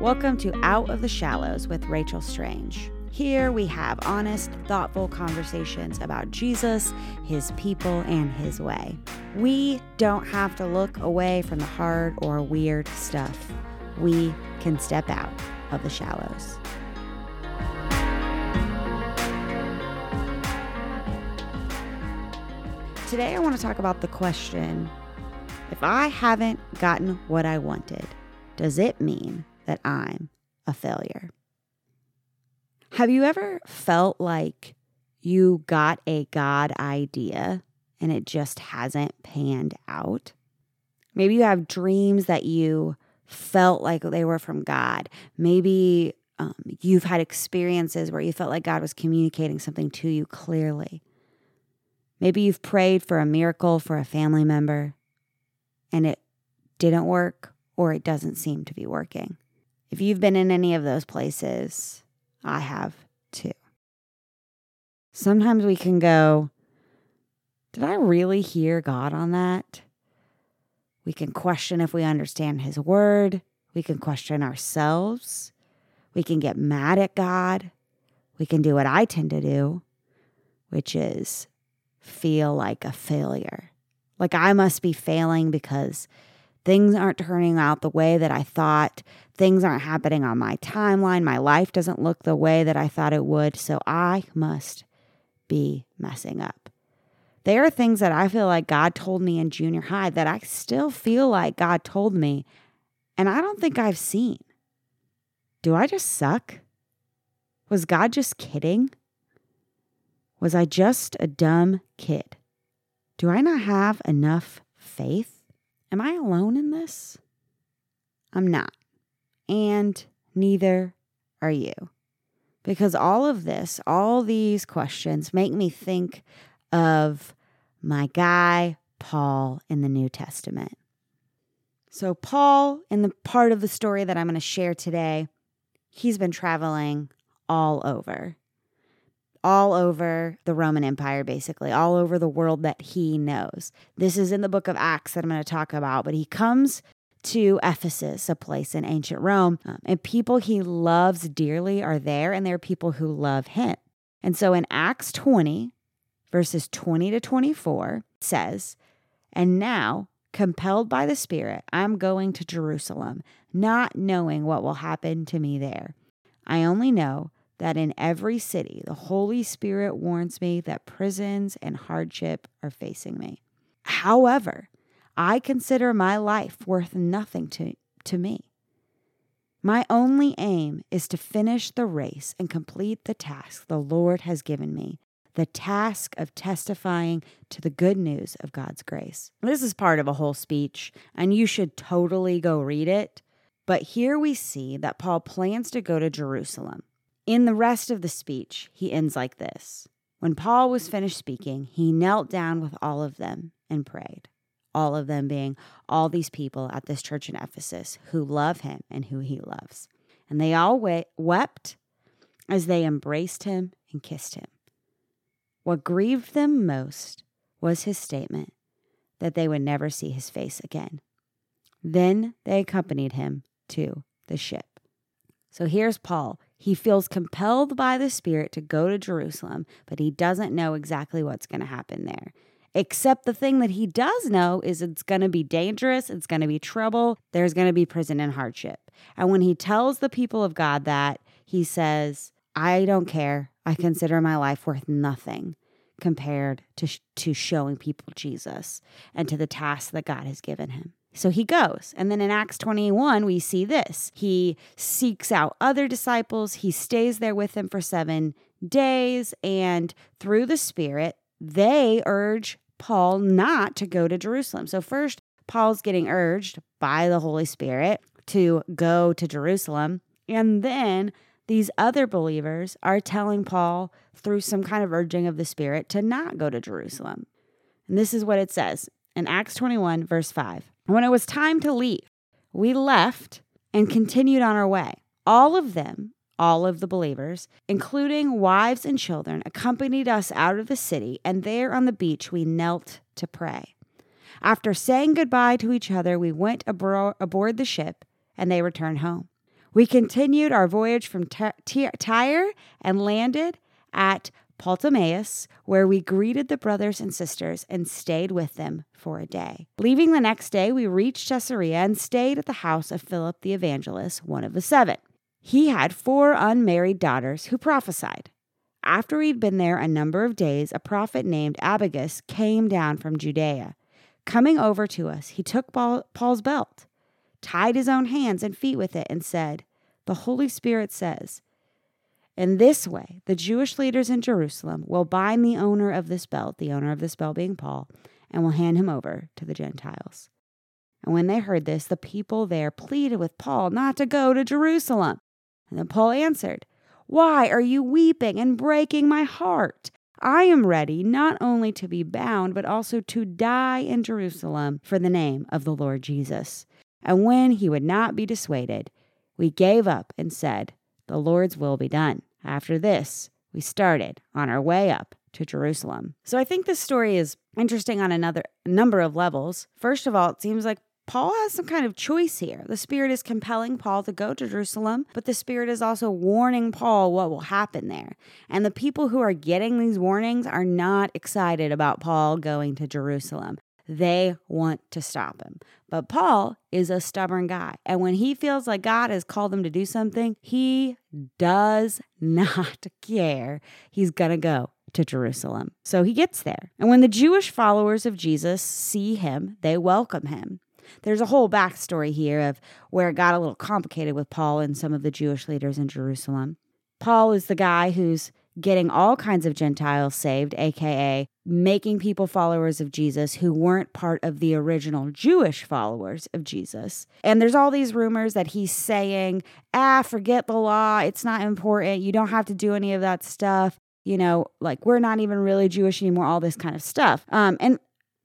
Welcome to Out of the Shallows with Rachel Strange. Here we have honest, thoughtful conversations about Jesus, his people, and his way. We don't have to look away from the hard or weird stuff. We can step out of the shallows. Today, I want to talk about the question if I haven't gotten what I wanted, does it mean that I'm a failure? Have you ever felt like you got a God idea and it just hasn't panned out? Maybe you have dreams that you felt like they were from God. Maybe um, you've had experiences where you felt like God was communicating something to you clearly. Maybe you've prayed for a miracle for a family member and it didn't work or it doesn't seem to be working. If you've been in any of those places, I have too. Sometimes we can go, Did I really hear God on that? We can question if we understand His word. We can question ourselves. We can get mad at God. We can do what I tend to do, which is feel like a failure. Like I must be failing because things aren't turning out the way that I thought. Things aren't happening on my timeline. My life doesn't look the way that I thought it would. So I must be messing up. There are things that I feel like God told me in junior high that I still feel like God told me, and I don't think I've seen. Do I just suck? Was God just kidding? Was I just a dumb kid? Do I not have enough faith? Am I alone in this? I'm not. And neither are you. Because all of this, all these questions make me think of my guy, Paul, in the New Testament. So, Paul, in the part of the story that I'm going to share today, he's been traveling all over all over the Roman Empire, basically, all over the world that he knows. This is in the book of Acts that I'm going to talk about, but he comes to Ephesus, a place in ancient Rome, um, and people he loves dearly are there, and there are people who love him. And so in Acts 20, verses 20 to 24, says, And now, compelled by the Spirit, I'm going to Jerusalem, not knowing what will happen to me there. I only know that in every city the Holy Spirit warns me that prisons and hardship are facing me. However, I consider my life worth nothing to, to me. My only aim is to finish the race and complete the task the Lord has given me the task of testifying to the good news of God's grace. This is part of a whole speech, and you should totally go read it. But here we see that Paul plans to go to Jerusalem. In the rest of the speech, he ends like this When Paul was finished speaking, he knelt down with all of them and prayed. All of them being all these people at this church in Ephesus who love him and who he loves. And they all we- wept as they embraced him and kissed him. What grieved them most was his statement that they would never see his face again. Then they accompanied him to the ship. So here's Paul he feels compelled by the Spirit to go to Jerusalem, but he doesn't know exactly what's going to happen there. Except the thing that he does know is it's going to be dangerous, it's going to be trouble, there's going to be prison and hardship. And when he tells the people of God that, he says, I don't care. I consider my life worth nothing compared to, to showing people Jesus and to the task that God has given him. So he goes. And then in Acts 21, we see this. He seeks out other disciples, he stays there with them for seven days, and through the Spirit, they urge Paul not to go to Jerusalem. So, first, Paul's getting urged by the Holy Spirit to go to Jerusalem. And then these other believers are telling Paul through some kind of urging of the Spirit to not go to Jerusalem. And this is what it says in Acts 21, verse 5. When it was time to leave, we left and continued on our way. All of them, all of the believers, including wives and children, accompanied us out of the city, and there on the beach we knelt to pray. After saying goodbye to each other, we went abro- aboard the ship and they returned home. We continued our voyage from Tyre and landed at Ptolemais, where we greeted the brothers and sisters and stayed with them for a day. Leaving the next day, we reached Caesarea and stayed at the house of Philip the evangelist, one of the seven. He had four unmarried daughters who prophesied. After we'd been there a number of days, a prophet named Agabus came down from Judea. Coming over to us, he took Paul's belt, tied his own hands and feet with it, and said, The Holy Spirit says, in this way, the Jewish leaders in Jerusalem will bind the owner of this belt, the owner of this belt being Paul, and will hand him over to the Gentiles. And when they heard this, the people there pleaded with Paul not to go to Jerusalem. And then Paul answered, Why are you weeping and breaking my heart? I am ready not only to be bound, but also to die in Jerusalem for the name of the Lord Jesus. And when he would not be dissuaded, we gave up and said, The Lord's will be done. After this, we started on our way up to Jerusalem. So I think this story is interesting on another number of levels. First of all, it seems like Paul has some kind of choice here. The Spirit is compelling Paul to go to Jerusalem, but the Spirit is also warning Paul what will happen there. And the people who are getting these warnings are not excited about Paul going to Jerusalem. They want to stop him. But Paul is a stubborn guy. And when he feels like God has called him to do something, he does not care. He's going to go to Jerusalem. So he gets there. And when the Jewish followers of Jesus see him, they welcome him. There's a whole backstory here of where it got a little complicated with Paul and some of the Jewish leaders in Jerusalem. Paul is the guy who's getting all kinds of Gentiles saved, aka making people followers of Jesus who weren't part of the original Jewish followers of Jesus. And there's all these rumors that he's saying, ah, forget the law. It's not important. You don't have to do any of that stuff. You know, like we're not even really Jewish anymore, all this kind of stuff. Um, and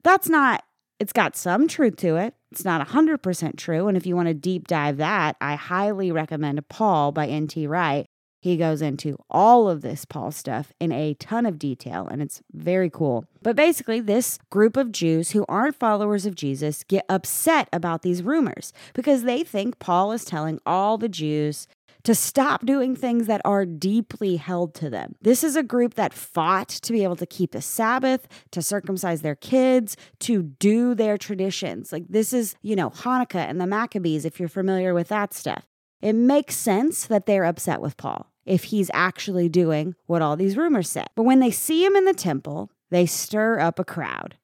that's not, it's got some truth to it. It's not 100% true. And if you want to deep dive that, I highly recommend Paul by N.T. Wright. He goes into all of this Paul stuff in a ton of detail, and it's very cool. But basically, this group of Jews who aren't followers of Jesus get upset about these rumors because they think Paul is telling all the Jews to stop doing things that are deeply held to them. This is a group that fought to be able to keep the Sabbath, to circumcise their kids, to do their traditions. Like this is, you know, Hanukkah and the Maccabees, if you're familiar with that stuff. It makes sense that they're upset with Paul if he's actually doing what all these rumors say. But when they see him in the temple, they stir up a crowd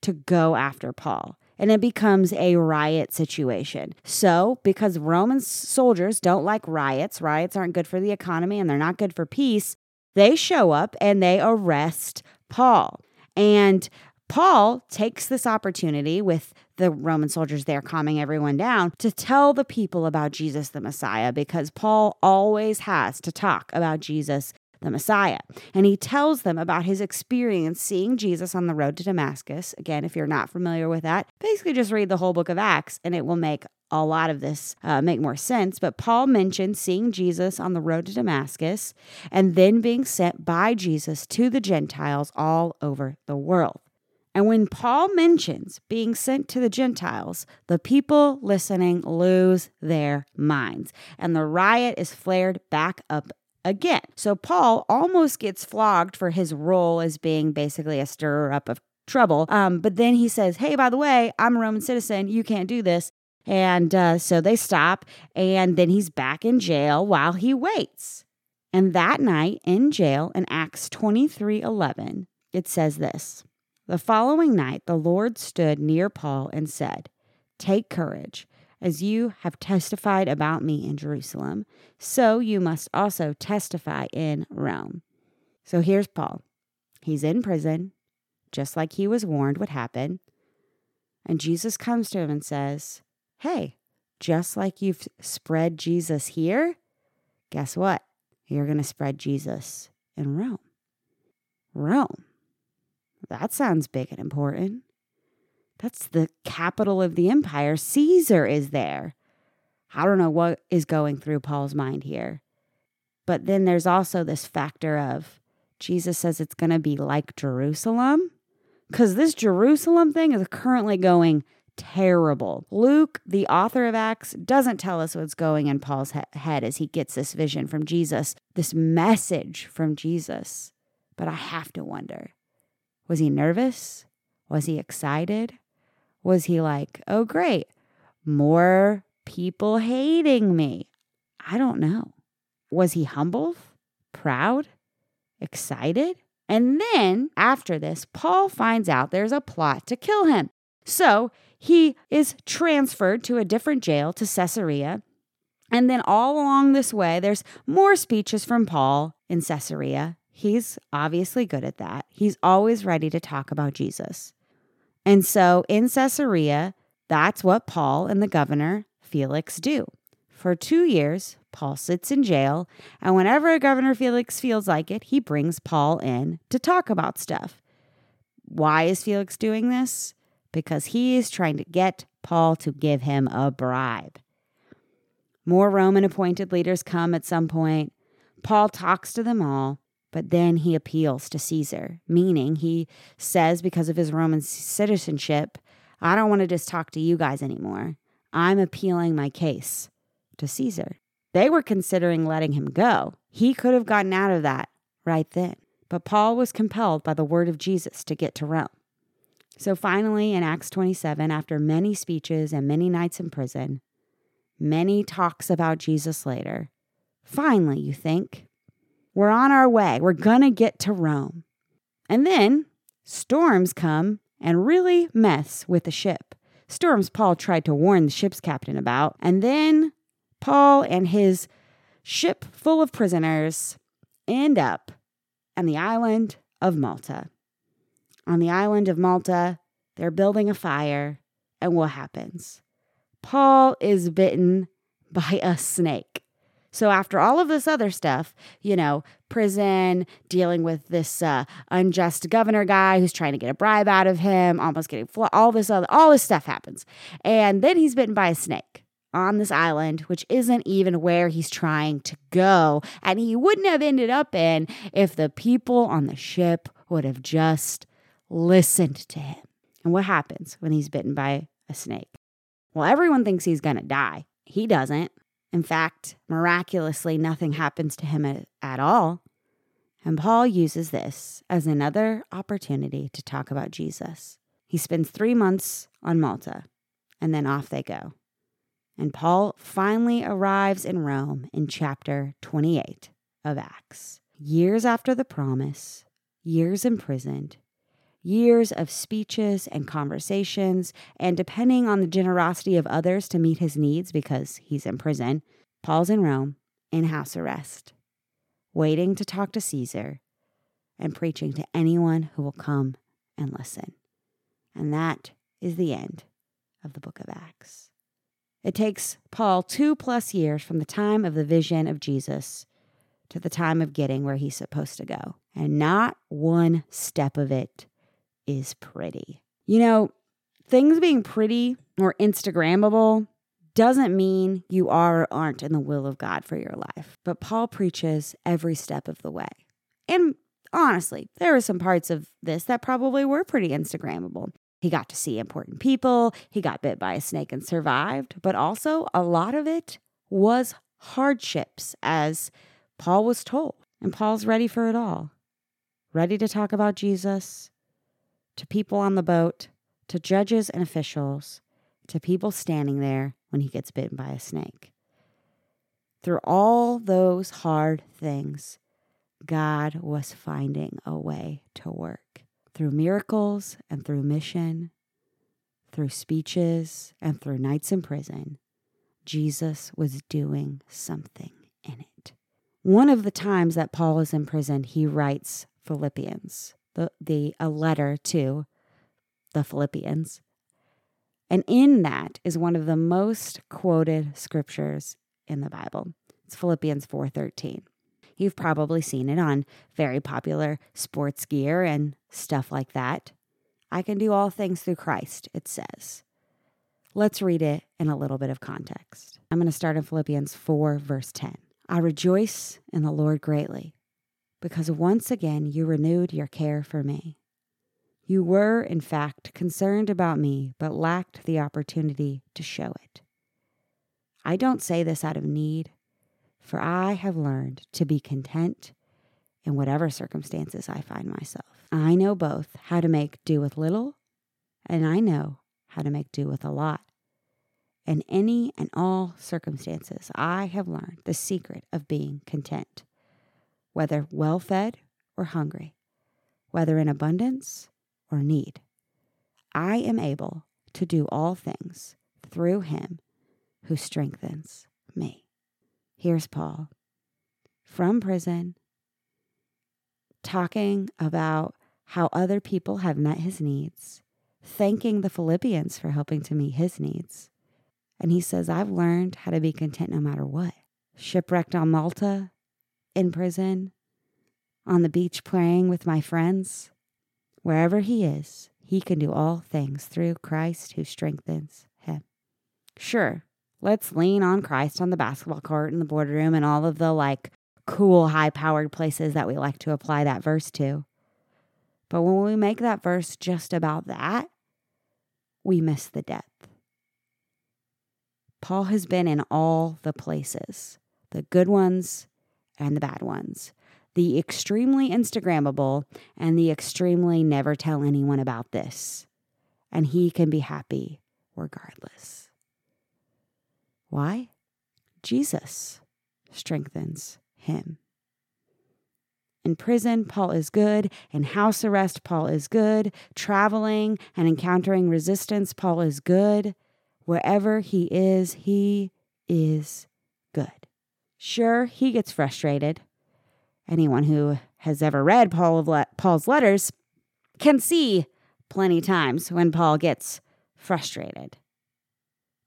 to go after Paul. And it becomes a riot situation. So, because Roman soldiers don't like riots, riots aren't good for the economy and they're not good for peace, they show up and they arrest Paul. And Paul takes this opportunity with the Roman soldiers there calming everyone down to tell the people about Jesus the Messiah because Paul always has to talk about Jesus the Messiah. And he tells them about his experience seeing Jesus on the road to Damascus. Again, if you're not familiar with that, basically just read the whole book of Acts and it will make a lot of this uh, make more sense. But Paul mentioned seeing Jesus on the road to Damascus and then being sent by Jesus to the Gentiles all over the world. And when Paul mentions being sent to the Gentiles, the people listening lose their minds, and the riot is flared back up again. So Paul almost gets flogged for his role as being basically a stirrer up of trouble. Um, but then he says, Hey, by the way, I'm a Roman citizen. You can't do this. And uh, so they stop, and then he's back in jail while he waits. And that night in jail in Acts 23 11, it says this. The following night, the Lord stood near Paul and said, Take courage. As you have testified about me in Jerusalem, so you must also testify in Rome. So here's Paul. He's in prison, just like he was warned would happen. And Jesus comes to him and says, Hey, just like you've spread Jesus here, guess what? You're going to spread Jesus in Rome. Rome. That sounds big and important. That's the capital of the empire. Caesar is there. I don't know what is going through Paul's mind here. But then there's also this factor of Jesus says it's going to be like Jerusalem. Because this Jerusalem thing is currently going terrible. Luke, the author of Acts, doesn't tell us what's going in Paul's he- head as he gets this vision from Jesus, this message from Jesus. But I have to wonder was he nervous? Was he excited? Was he like, oh, great, more people hating me? I don't know. Was he humbled, proud, excited? And then after this, Paul finds out there's a plot to kill him. So he is transferred to a different jail to Caesarea. And then all along this way, there's more speeches from Paul in Caesarea. He's obviously good at that. He's always ready to talk about Jesus. And so in Caesarea, that's what Paul and the governor, Felix, do. For two years, Paul sits in jail, and whenever Governor Felix feels like it, he brings Paul in to talk about stuff. Why is Felix doing this? Because he is trying to get Paul to give him a bribe. More Roman appointed leaders come at some point. Paul talks to them all, but then he appeals to Caesar, meaning he says, because of his Roman citizenship, I don't want to just talk to you guys anymore. I'm appealing my case to Caesar. They were considering letting him go. He could have gotten out of that right then. But Paul was compelled by the word of Jesus to get to Rome. So finally, in Acts 27, after many speeches and many nights in prison, many talks about Jesus later, finally, you think, we're on our way. We're going to get to Rome. And then storms come and really mess with the ship. Storms Paul tried to warn the ship's captain about. And then Paul and his ship full of prisoners end up on the island of Malta. On the island of Malta, they're building a fire, and what happens? Paul is bitten by a snake. So, after all of this other stuff, you know, prison, dealing with this uh, unjust governor guy who's trying to get a bribe out of him, almost getting fl- all this other, all this stuff happens. And then he's bitten by a snake on this island, which isn't even where he's trying to go. And he wouldn't have ended up in if the people on the ship would have just listened to him. And what happens when he's bitten by a snake? Well, everyone thinks he's to die. He doesn't. In fact, miraculously, nothing happens to him at, all. And Paul uses this as another opportunity to talk about Jesus. He spends three months on Malta, and then off they go. And Paul finally arrives in Rome in chapter 28 of Acts. Years after the promise, years imprisoned, years of speeches and conversations, and depending on the generosity of others to meet his needs because he's in prison, Paul's in Rome in house arrest, waiting to talk to Caesar and preaching to anyone who will come and listen. And that is the end of the book of Acts. It takes Paul two plus years from the time of the vision of Jesus to the time of getting where he's supposed to go. And not one step of it is pretty. You know, things being pretty or Instagrammable doesn't mean you are or aren't in the will of God for your life. But Paul preaches every step of the way. And honestly, there are some parts of this that probably were pretty Instagrammable. He got to see important people. He got bit by a snake and survived. But also, a lot of it was hardships, as Paul was told. And Paul's ready for it all. Ready to talk about Jesus to people on the boat, to judges and officials, to people standing there when he gets bitten by a snake. Through all those hard things, God was finding a way to work through miracles and through mission, through speeches and through nights in prison, Jesus was doing something in it. One of the times that Paul is in prison, he writes Philippians, the, the a letter to the Philippians. And in that is one of the most quoted scriptures in the Bible. It's Philippians 4:13. You've probably seen it on very popular sports gear and stuff like that. I can do all things through Christ, it says. Let's read it in a little bit of context. I'm going to start in Philippians 4, verse 10. I rejoice in the Lord greatly because once again you renewed your care for me. You were, in fact, concerned about me, but lacked the opportunity to show it. I don't say this out of need, for I have learned to be content in whatever circumstances I find myself. I know both how to make do with little, and I know how to make do with a lot. In any and all circumstances, I have learned the secret of being content, whether well fed or hungry, whether in abundance or need. I am able to do all things through him who strengthens me. Here's Paul from prison talking about how other people have met his needs, thanking the Philippians for helping to meet his needs. And he says, I've learned how to be content no matter what. Shipwrecked on Malta, in prison, on the beach praying with my friends. Wherever he is, he can do all things through Christ who strengthens him. Sure, let's lean on Christ on the basketball court and the boardroom and all of the like cool, high powered places that we like to apply that verse to. But when we make that verse just about that, we miss the depth. Paul has been in all the places the good ones and the bad ones, the extremely Instagrammable and the extremely never tell anyone about this. And he can be happy regardless. Why? Jesus strengthens him. In prison, Paul is good. In house arrest, Paul is good. Traveling and encountering resistance, Paul is good. Wherever he is, he is. Sure, he gets frustrated. Anyone who has ever read Paul of Le- Paul's letters can see plenty times when Paul gets frustrated.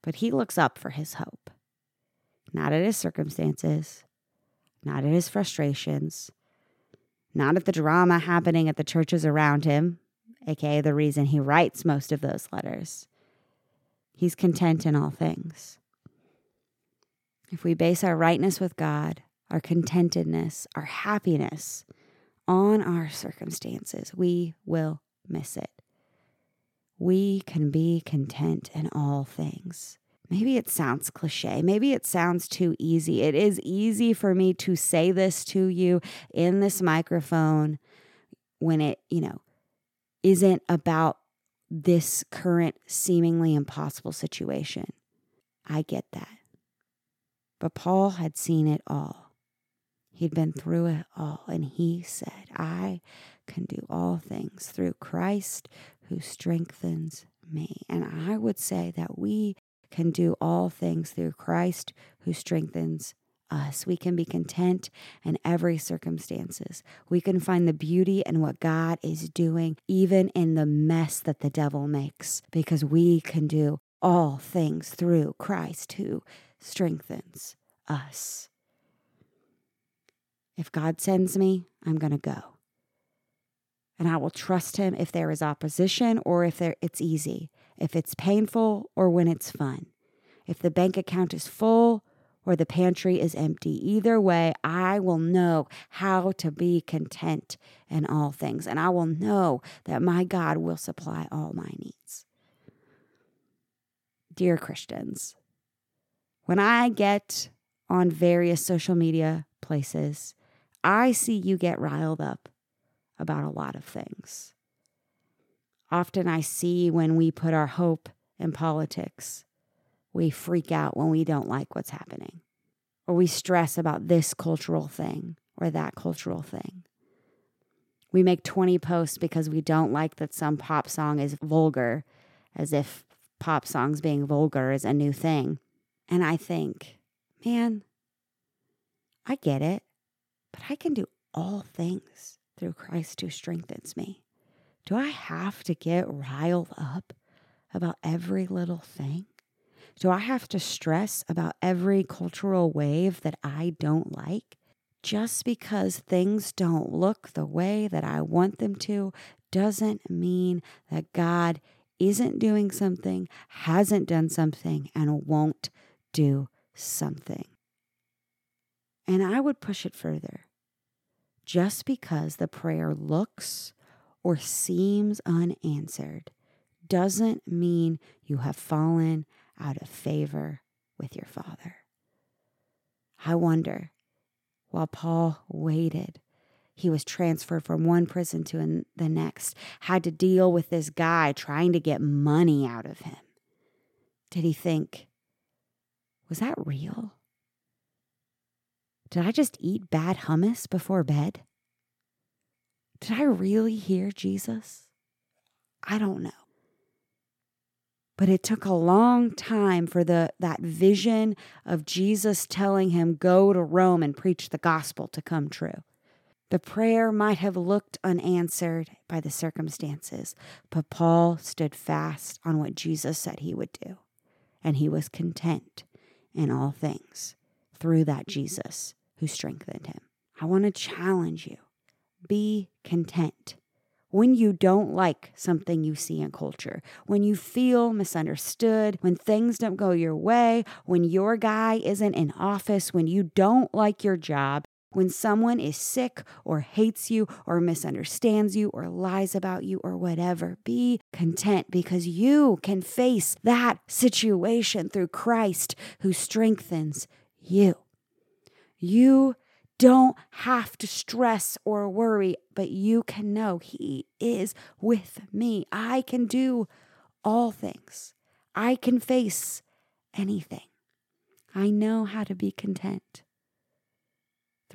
But he looks up for his hope, not at his circumstances, not at his frustrations, not at the drama happening at the churches around him, aka the reason he writes most of those letters. He's content in all things. If we base our rightness with God, our contentedness, our happiness on our circumstances, we will miss it. We can be content in all things. Maybe it sounds cliche. Maybe it sounds too easy. It is easy for me to say this to you in this microphone when it, you know, isn't about this current seemingly impossible situation. I get that. But Paul had seen it all. He'd been mm-hmm. through it all, and he said, I can do all things through Christ who strengthens me. And I would say that we can do all things through Christ who strengthens us. We can be content in every circumstances. We can find the beauty in what God is doing even in the mess that the devil makes because we can do all things through Christ who strengthens us. If God sends me, I'm going to go. And I will trust him if there is opposition or if there, it's easy if it's painful or when it's fun, if the bank account is full or the pantry is empty. Either way, I will know how to be content in all things, and I will know that my God will supply all my needs. Dear Christians, when I get on various social media places, I see you get riled up about a lot of things. Often I see when we put our hope in politics, we freak out when we don't like what's happening, or we stress about this cultural thing or that cultural thing. We make 20 posts because we don't like that some pop song is vulgar, as if pop songs being vulgar is a new thing. And I think, man, I get it, but I can do all things through Christ who strengthens me. Do I have to get riled up about every little thing? Do I have to stress about every cultural wave that I don't like? Just because things don't look the way that I want them to doesn't mean that God isn't doing something, hasn't done something, and won't do something. And I would push it further. Just because the prayer looks or seems unanswered doesn't mean you have fallen out of favor with your Father. I wonder, while Paul waited, he was transferred from one prison to the next, had to deal with this guy trying to get money out of him. Did he think, was that real? Did I just eat bad hummus before bed? Did I really hear Jesus? I don't know. But it took a long time for the that vision of Jesus telling him go to Rome and preach the gospel to come true. The prayer might have looked unanswered by the circumstances, but Paul stood fast on what Jesus said he would do, and he was content in all things through that Jesus who strengthened him. I want to challenge you be content. When you don't like something you see in culture, when you feel misunderstood, when things don't go your way, when your guy isn't in office, when you don't like your job, when someone is sick or hates you or misunderstands you or lies about you or whatever, be content because you can face that situation through Christ who strengthens you. You don't have to stress or worry, but you can know He is with me. I can do all things, I can face anything. I know how to be content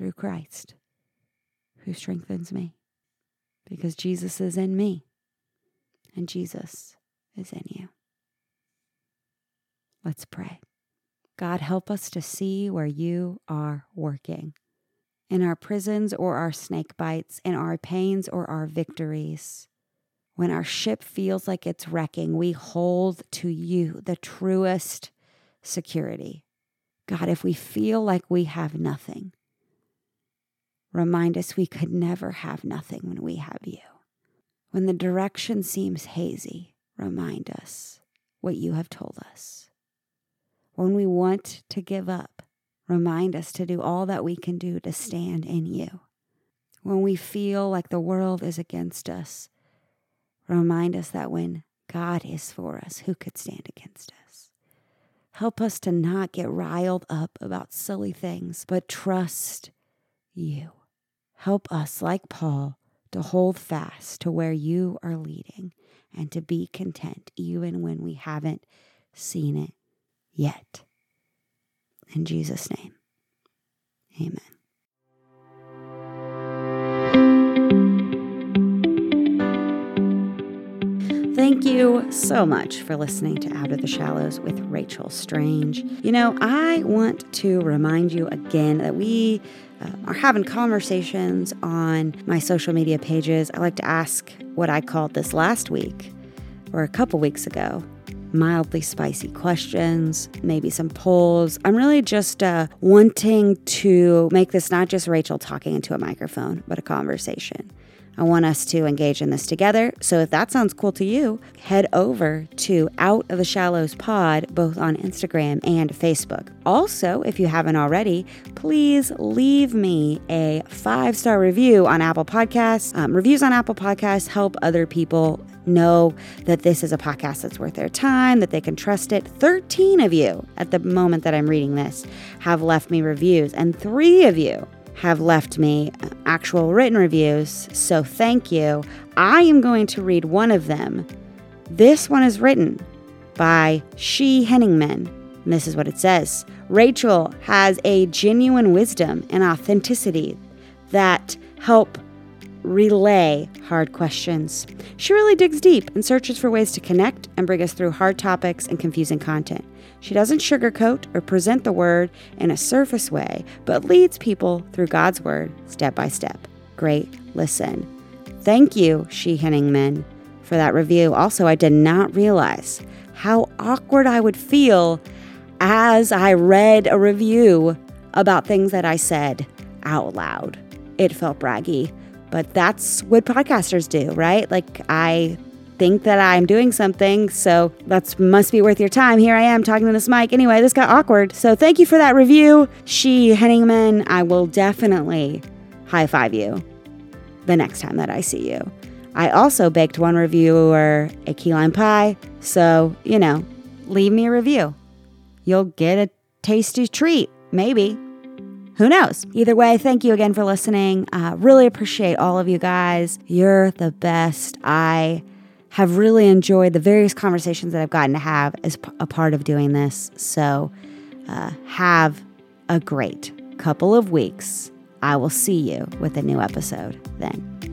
through Christ who strengthens me because Jesus is in me and Jesus is in you. Let's pray. God, help us to see where you are working in our prisons or our snake bites, in our pains or our victories. When our ship feels like it's wrecking, we hold to you the truest security. God, if we feel like we have nothing, remind us we could never have nothing when we have you. When the direction seems hazy, remind us what you have told us. When we want to give up, Remind us to do all that we can do to stand in you. When we feel like the world is against us, remind us that when God is for us, who could stand against us? Help us to not get riled up about silly things, but trust you. Help us, like Paul, to hold fast to where you are leading and to be content even when we haven't seen it yet. In Jesus' name, amen. Thank you so much for listening to Out of the Shallows with Rachel Strange. You know, I want to remind you again that we are having conversations on my social media pages. I like to ask what I called this last week or a couple weeks ago mildly spicy questions, maybe some polls. I'm really just uh, wanting to make this not just Rachel talking into a microphone, but a conversation. I want us to engage in this together. So if that sounds cool to you, head over to Out of the Shallows Pod, both on Instagram and Facebook. Also, if you haven't already, please leave me a five star review on Apple Podcasts. Um, reviews on Apple Podcasts help other people know that this is a podcast that's worth their time, that they can trust it. 13 of you at the moment that I'm reading this have left me reviews, and three of you have left me actual written reviews. So thank you. I am going to read one of them. This one is written by She Henningman. And this is what it says Rachel has a genuine wisdom and authenticity that help relay hard questions. She really digs deep and searches for ways to connect and bring us through hard topics and confusing content. She doesn't sugarcoat or present the word in a surface way, but leads people through God's word step by step. Great listen. Thank you, She Henningman, for that review. Also, I did not realize how awkward I would feel as I read a review about things that I said out loud. It felt braggy. But that's what podcasters do, right? Like I think that I'm doing something, so that must be worth your time. Here I am talking to this mic. Anyway, this got awkward. So thank you for that review. She Henningman, I will definitely high five you the next time that I see you. I also baked one reviewer a key lime pie, so, you know, leave me a review. You'll get a tasty treat, maybe. Who knows? Either way, thank you again for listening. Uh, really appreciate all of you guys. You're the best. I have really enjoyed the various conversations that I've gotten to have as p- a part of doing this. So, uh, have a great couple of weeks. I will see you with a new episode then.